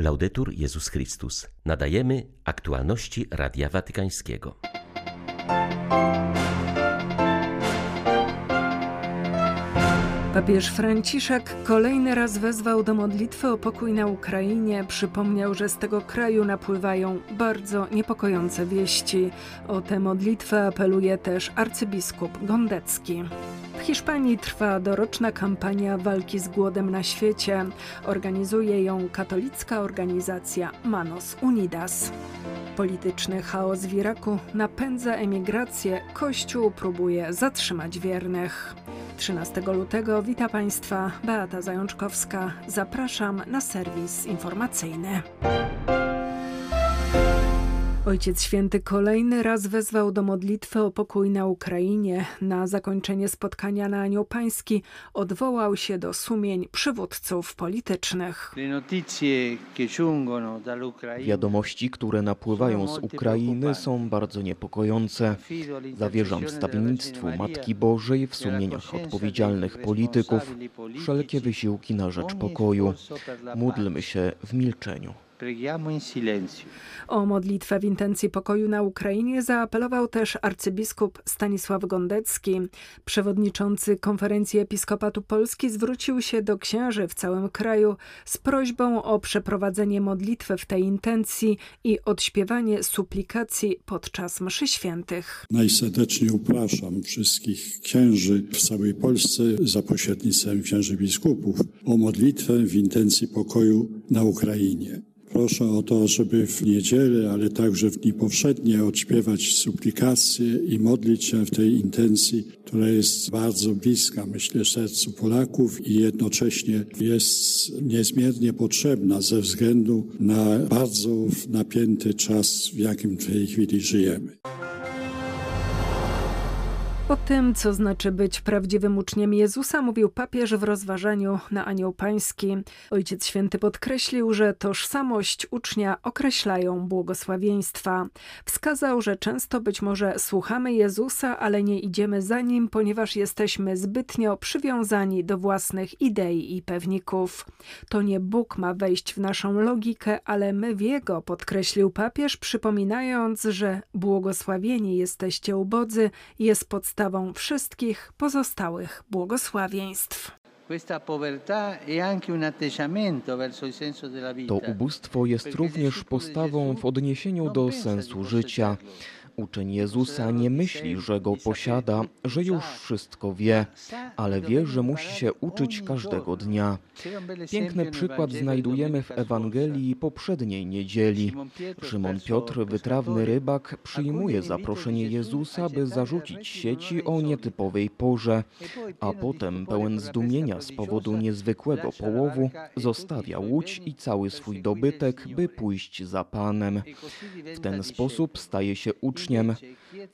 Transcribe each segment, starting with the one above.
Laudetur Jezus Chrystus. Nadajemy aktualności Radia Watykańskiego. Papież Franciszek kolejny raz wezwał do modlitwy o pokój na Ukrainie. Przypomniał, że z tego kraju napływają bardzo niepokojące wieści. O tę modlitwę apeluje też arcybiskup Gondecki. W Hiszpanii trwa doroczna kampania walki z głodem na świecie. Organizuje ją katolicka organizacja Manos Unidas. Polityczny chaos w Iraku napędza emigrację, Kościół próbuje zatrzymać wiernych. 13 lutego wita Państwa Beata Zajączkowska. Zapraszam na serwis informacyjny. Ojciec Święty kolejny raz wezwał do modlitwy o pokój na Ukrainie. Na zakończenie spotkania na Anioł Pański odwołał się do sumień przywódców politycznych. Wiadomości, które napływają z Ukrainy są bardzo niepokojące. Zawierzam wstawiennictwu Matki Bożej w sumieniach odpowiedzialnych polityków wszelkie wysiłki na rzecz pokoju. Módlmy się w milczeniu. O modlitwę w intencji pokoju na Ukrainie zaapelował też arcybiskup Stanisław Gondecki. Przewodniczący Konferencji Episkopatu Polski zwrócił się do księży w całym kraju z prośbą o przeprowadzenie modlitwy w tej intencji i odśpiewanie suplikacji podczas mszy świętych. Najserdeczniej upraszam wszystkich księży w całej Polsce za pośrednictwem księży biskupów o modlitwę w intencji pokoju na Ukrainie. Proszę o to, żeby w niedzielę, ale także w dni powszednie odśpiewać suplikacje i modlić się w tej intencji, która jest bardzo bliska, myślę, sercu Polaków i jednocześnie jest niezmiernie potrzebna ze względu na bardzo napięty czas, w jakim w tej chwili żyjemy. O tym, co znaczy być prawdziwym uczniem Jezusa, mówił papież w rozważaniu na Anioł Pański. Ojciec Święty podkreślił, że tożsamość ucznia określają błogosławieństwa. Wskazał, że często być może słuchamy Jezusa, ale nie idziemy za nim, ponieważ jesteśmy zbytnio przywiązani do własnych idei i pewników. To nie Bóg ma wejść w naszą logikę, ale my w jego, podkreślił papież, przypominając, że błogosławieni jesteście ubodzy, jest podstawą podstawą wszystkich pozostałych błogosławieństw. To ubóstwo jest również postawą w odniesieniu do sensu życia. Uczeń Jezusa nie myśli, że go posiada, że już wszystko wie, ale wie, że musi się uczyć każdego dnia. Piękny przykład znajdujemy w Ewangelii poprzedniej niedzieli. Szymon Piotr, wytrawny rybak, przyjmuje zaproszenie Jezusa, by zarzucić sieci o nietypowej porze, a potem, pełen zdumienia z powodu niezwykłego połowu, zostawia łódź i cały swój dobytek, by pójść za Panem. W ten sposób staje się uczniem uczniem.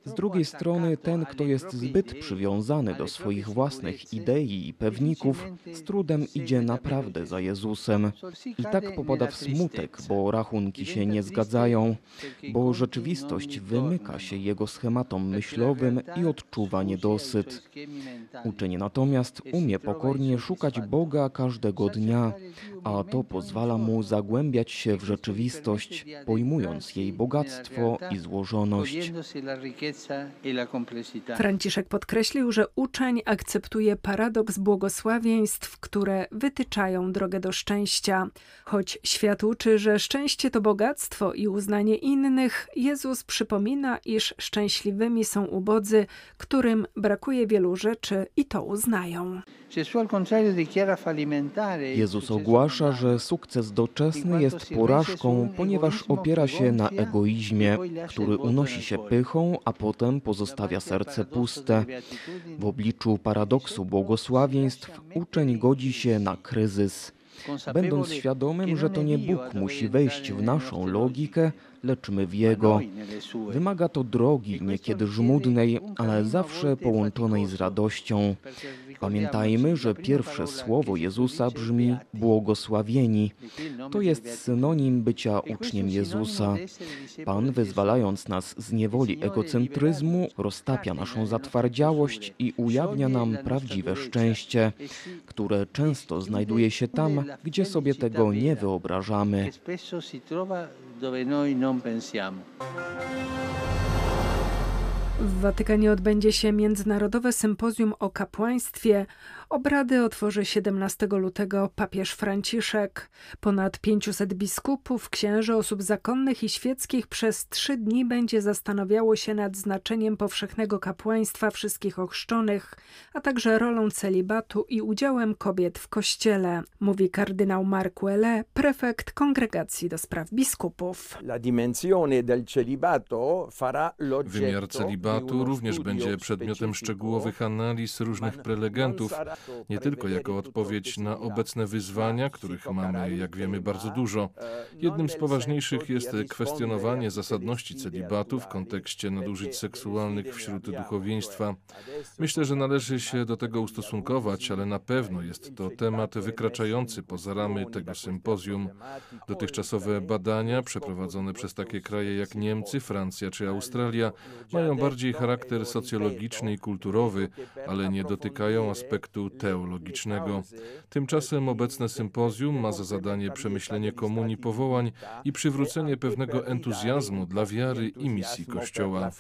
Z drugiej strony ten, kto jest zbyt przywiązany do swoich własnych idei i pewników, z trudem idzie naprawdę za Jezusem. I tak popada w smutek, bo rachunki się nie zgadzają, bo rzeczywistość wymyka się jego schematom myślowym i odczuwa niedosyt. Uczeń natomiast umie pokornie szukać Boga każdego dnia, a to pozwala mu zagłębiać się w rzeczywistość, pojmując jej bogactwo i złożoność. Franciszek podkreślił, że uczeń akceptuje paradoks błogosławieństw, które wytyczają drogę do szczęścia. Choć świat uczy, że szczęście to bogactwo i uznanie innych, Jezus przypomina, iż szczęśliwymi są ubodzy, którym brakuje wielu rzeczy i to uznają. Jezus ogłasza, że sukces doczesny jest porażką, ponieważ opiera się na egoizmie, który unosi się pychą, a potem pozostawia serce puste. W obliczu paradoksu błogosławieństw uczeń godzi się na kryzys. Będąc świadomym, że to nie Bóg musi wejść w naszą logikę, lecz my w Jego. Wymaga to drogi, niekiedy żmudnej, ale zawsze połączonej z radością. Pamiętajmy, że pierwsze słowo Jezusa brzmi błogosławieni. To jest synonim bycia uczniem Jezusa. Pan, wyzwalając nas z niewoli egocentryzmu, roztapia naszą zatwardziałość i ujawnia nam prawdziwe szczęście, które często znajduje się tam, gdzie sobie tego nie wyobrażamy. W Watykanie odbędzie się Międzynarodowe Sympozjum o Kapłaństwie. Obrady otworzy 17 lutego papież Franciszek. Ponad 500 biskupów, księży, osób zakonnych i świeckich przez trzy dni będzie zastanawiało się nad znaczeniem powszechnego kapłaństwa wszystkich ochrzczonych, a także rolą celibatu i udziałem kobiet w Kościele, mówi kardynał Mark Welle, prefekt Kongregacji do Spraw Biskupów. Wymiar celibatu również będzie przedmiotem szczegółowych analiz różnych prelegentów, nie tylko jako odpowiedź na obecne wyzwania, których mamy, jak wiemy, bardzo dużo. Jednym z poważniejszych jest kwestionowanie zasadności celibatu w kontekście nadużyć seksualnych wśród duchowieństwa. Myślę, że należy się do tego ustosunkować, ale na pewno jest to temat wykraczający poza ramy tego sympozjum. Dotychczasowe badania przeprowadzone przez takie kraje jak Niemcy, Francja czy Australia mają bardziej charakter socjologiczny i kulturowy, ale nie dotykają aspektu teologicznego. Tymczasem obecne sympozjum ma za zadanie przemyślenie komunii powołań i przywrócenie pewnego entuzjazmu dla wiary i misji Kościoła.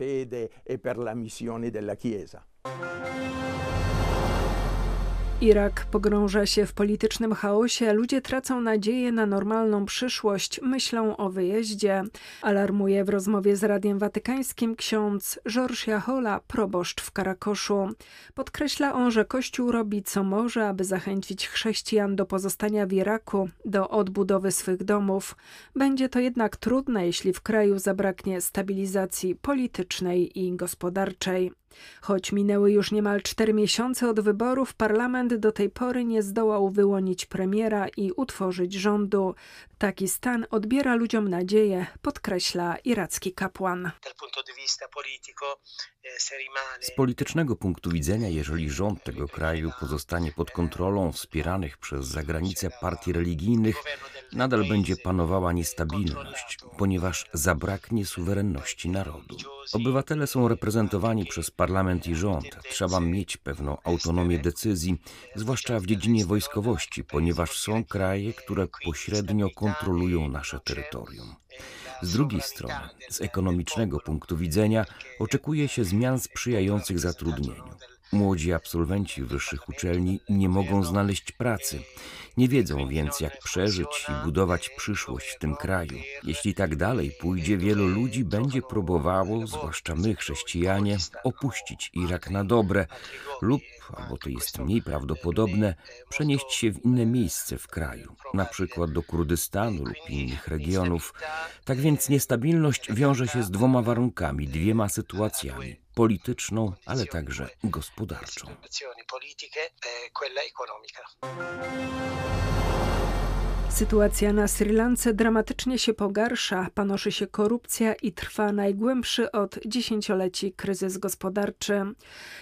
Irak pogrąża się w politycznym chaosie, ludzie tracą nadzieję na normalną przyszłość, myślą o wyjeździe. Alarmuje w rozmowie z Radiem Watykańskim ksiądz Georges Jahola, proboszcz w Karakoszu. Podkreśla on, że Kościół robi co może, aby zachęcić chrześcijan do pozostania w Iraku, do odbudowy swych domów. Będzie to jednak trudne, jeśli w kraju zabraknie stabilizacji politycznej i gospodarczej. Choć minęły już niemal cztery miesiące od wyborów, parlament do tej pory nie zdołał wyłonić premiera i utworzyć rządu. Taki stan odbiera ludziom nadzieję, podkreśla iracki kapłan. Z politycznego punktu widzenia, jeżeli rząd tego kraju pozostanie pod kontrolą wspieranych przez zagranicę partii religijnych, nadal będzie panowała niestabilność, ponieważ zabraknie suwerenności narodu. Obywatele są reprezentowani przez parlament i rząd. Trzeba mieć pewną autonomię decyzji, zwłaszcza w dziedzinie wojskowości, ponieważ są kraje, które pośrednio kontrolują nasze terytorium. Z drugiej strony, z ekonomicznego punktu widzenia, oczekuje się zmian sprzyjających zatrudnieniu. Młodzi absolwenci wyższych uczelni nie mogą znaleźć pracy. Nie wiedzą więc, jak przeżyć i budować przyszłość w tym kraju. Jeśli tak dalej pójdzie, wielu ludzi będzie próbowało, zwłaszcza my, chrześcijanie, opuścić Irak na dobre lub, albo to jest mniej prawdopodobne, przenieść się w inne miejsce w kraju, na przykład do Kurdystanu lub innych regionów. Tak więc niestabilność wiąże się z dwoma warunkami, dwiema sytuacjami polityczną, ale także gospodarczą. Sytuacja na Sri Lance dramatycznie się pogarsza, panoszy się korupcja i trwa najgłębszy od dziesięcioleci kryzys gospodarczy.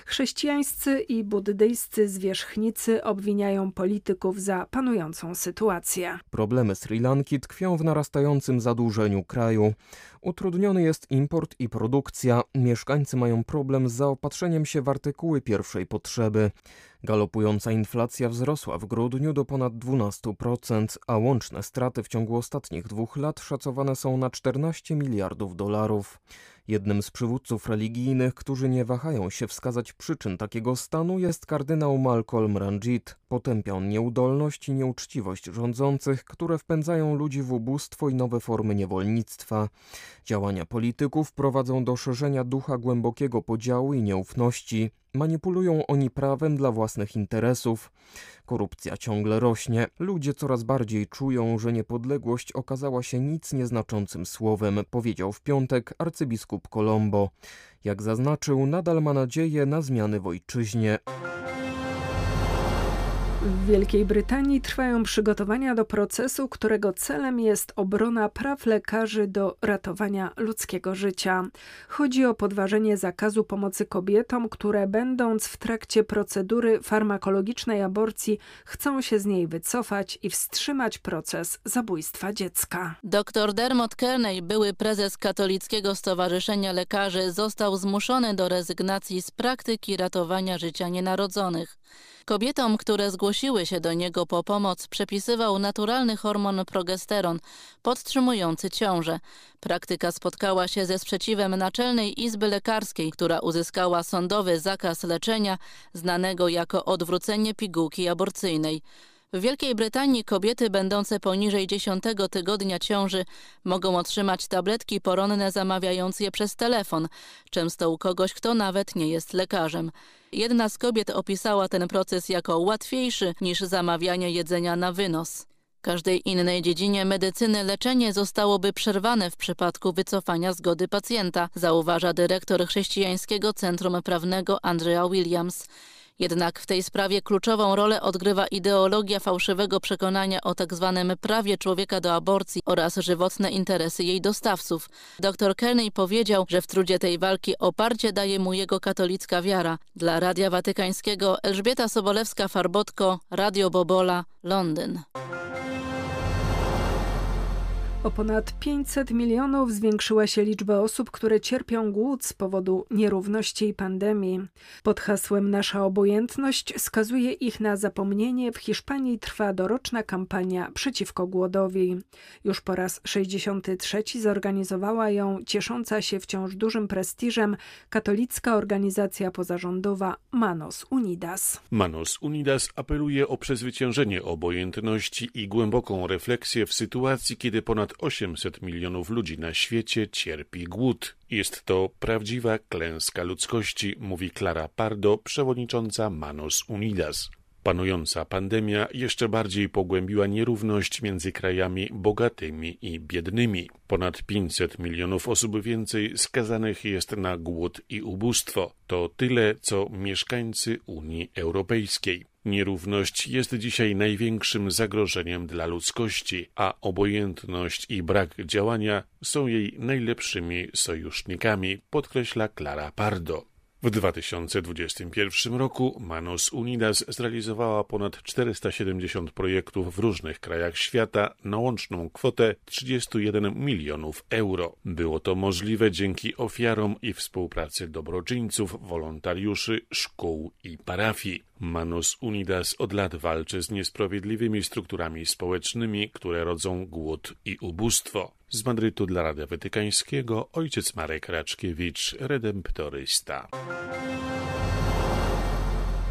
Chrześcijańscy i buddyjscy zwierzchnicy obwiniają polityków za panującą sytuację. Problemy Sri Lanki tkwią w narastającym zadłużeniu kraju. Utrudniony jest import i produkcja. Mieszkańcy mają problem z zaopatrzeniem się w artykuły pierwszej potrzeby. Galopująca inflacja wzrosła w grudniu do ponad 12%, a łączne straty w ciągu ostatnich dwóch lat szacowane są na 14 miliardów dolarów. Jednym z przywódców religijnych, którzy nie wahają się wskazać przyczyn takiego stanu, jest kardynał Malcolm Ranjit. Potępia on nieudolność i nieuczciwość rządzących, które wpędzają ludzi w ubóstwo i nowe formy niewolnictwa. Działania polityków prowadzą do szerzenia ducha głębokiego podziału i nieufności. Manipulują oni prawem dla własnych interesów. Korupcja ciągle rośnie. Ludzie coraz bardziej czują, że niepodległość okazała się nic nieznaczącym słowem, powiedział w piątek arcybiskup Colombo. Jak zaznaczył, nadal ma nadzieję na zmiany w ojczyźnie. W Wielkiej Brytanii trwają przygotowania do procesu, którego celem jest obrona praw lekarzy do ratowania ludzkiego życia. Chodzi o podważenie zakazu pomocy kobietom, które będąc w trakcie procedury farmakologicznej aborcji chcą się z niej wycofać i wstrzymać proces zabójstwa dziecka. Dr Dermot Kearney, były prezes Katolickiego Stowarzyszenia Lekarzy, został zmuszony do rezygnacji z praktyki ratowania życia nienarodzonych. Kobietom, które zgłosiły się do niego po pomoc, przepisywał naturalny hormon progesteron, podtrzymujący ciążę. Praktyka spotkała się ze sprzeciwem Naczelnej Izby Lekarskiej, która uzyskała sądowy zakaz leczenia, znanego jako odwrócenie pigułki aborcyjnej. W Wielkiej Brytanii kobiety będące poniżej 10 tygodnia ciąży mogą otrzymać tabletki poronne zamawiając je przez telefon, często u kogoś, kto nawet nie jest lekarzem. Jedna z kobiet opisała ten proces jako łatwiejszy niż zamawianie jedzenia na wynos. Każdej innej dziedzinie medycyny leczenie zostałoby przerwane w przypadku wycofania zgody pacjenta, zauważa dyrektor Chrześcijańskiego Centrum Prawnego Andrea Williams. Jednak w tej sprawie kluczową rolę odgrywa ideologia fałszywego przekonania o tzw. Tak prawie człowieka do aborcji oraz żywotne interesy jej dostawców. Dr Kearney powiedział, że w trudzie tej walki oparcie daje mu jego katolicka wiara. Dla Radia Watykańskiego Elżbieta Sobolewska-Farbotko, Radio Bobola, Londyn. O ponad 500 milionów zwiększyła się liczba osób, które cierpią głód z powodu nierówności i pandemii. Pod hasłem Nasza obojętność skazuje ich na zapomnienie. W Hiszpanii trwa doroczna kampania przeciwko głodowi. Już po raz 63 zorganizowała ją ciesząca się wciąż dużym prestiżem katolicka organizacja pozarządowa Manos Unidas. Manos Unidas apeluje o przezwyciężenie obojętności i głęboką refleksję w sytuacji, kiedy ponad 800 milionów ludzi na świecie cierpi głód. Jest to prawdziwa klęska ludzkości, mówi Clara Pardo, przewodnicząca Manos Unidas. Panująca pandemia jeszcze bardziej pogłębiła nierówność między krajami bogatymi i biednymi. Ponad 500 milionów osób więcej skazanych jest na głód i ubóstwo. To tyle, co mieszkańcy Unii Europejskiej. Nierówność jest dzisiaj największym zagrożeniem dla ludzkości, a obojętność i brak działania są jej najlepszymi sojusznikami, podkreśla Clara Pardo. W 2021 roku Manos Unidas zrealizowała ponad 470 projektów w różnych krajach świata na łączną kwotę 31 milionów euro. Było to możliwe dzięki ofiarom i współpracy dobroczyńców, wolontariuszy, szkół i parafii. Manus Unidas od lat walczy z niesprawiedliwymi strukturami społecznymi, które rodzą głód i ubóstwo. Z Madrytu dla Radia Watykańskiego ojciec Marek Raczkiewicz, redemptorysta.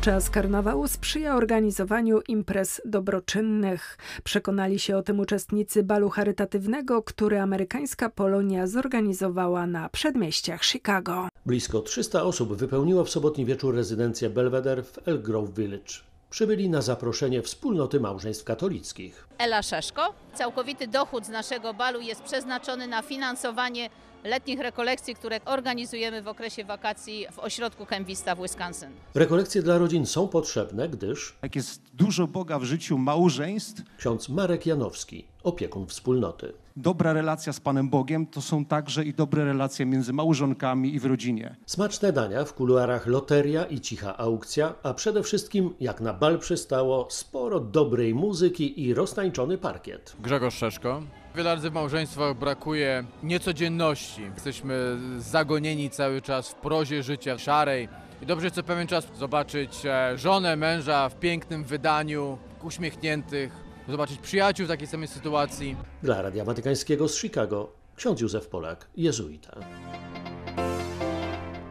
Czas karnawału sprzyja organizowaniu imprez dobroczynnych. Przekonali się o tym uczestnicy balu charytatywnego, który amerykańska Polonia zorganizowała na przedmieściach Chicago. Blisko 300 osób wypełniło w sobotni wieczór rezydencję Belvedere w El Grove Village. Przybyli na zaproszenie wspólnoty małżeństw katolickich. Ela Szeszko. Całkowity dochód z naszego balu jest przeznaczony na finansowanie letnich rekolekcji, które organizujemy w okresie wakacji w ośrodku Kemvista w Wisconsin. Rekolekcje dla rodzin są potrzebne, gdyż Jak jest dużo Boga w życiu małżeństw, ksiądz Marek Janowski, opiekun wspólnoty. Dobra relacja z Panem Bogiem to są także i dobre relacje między małżonkami i w rodzinie. Smaczne dania, w kuluarach loteria i cicha aukcja, a przede wszystkim, jak na bal przystało, sporo dobrej muzyki i roztańczony parkiet. Grzegorz Szeszko. Wiele razy w małżeństwach brakuje niecodzienności. Jesteśmy zagonieni cały czas w prozie życia szarej. I dobrze co pewien czas zobaczyć e, żonę, męża w pięknym wydaniu, uśmiechniętych, zobaczyć przyjaciół w takiej samej sytuacji. Dla Radia Watykańskiego z Chicago, ksiądz Józef Polak, jezuita.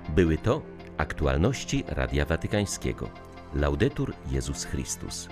Były to aktualności Radia Watykańskiego. Laudetur Jezus Chrystus.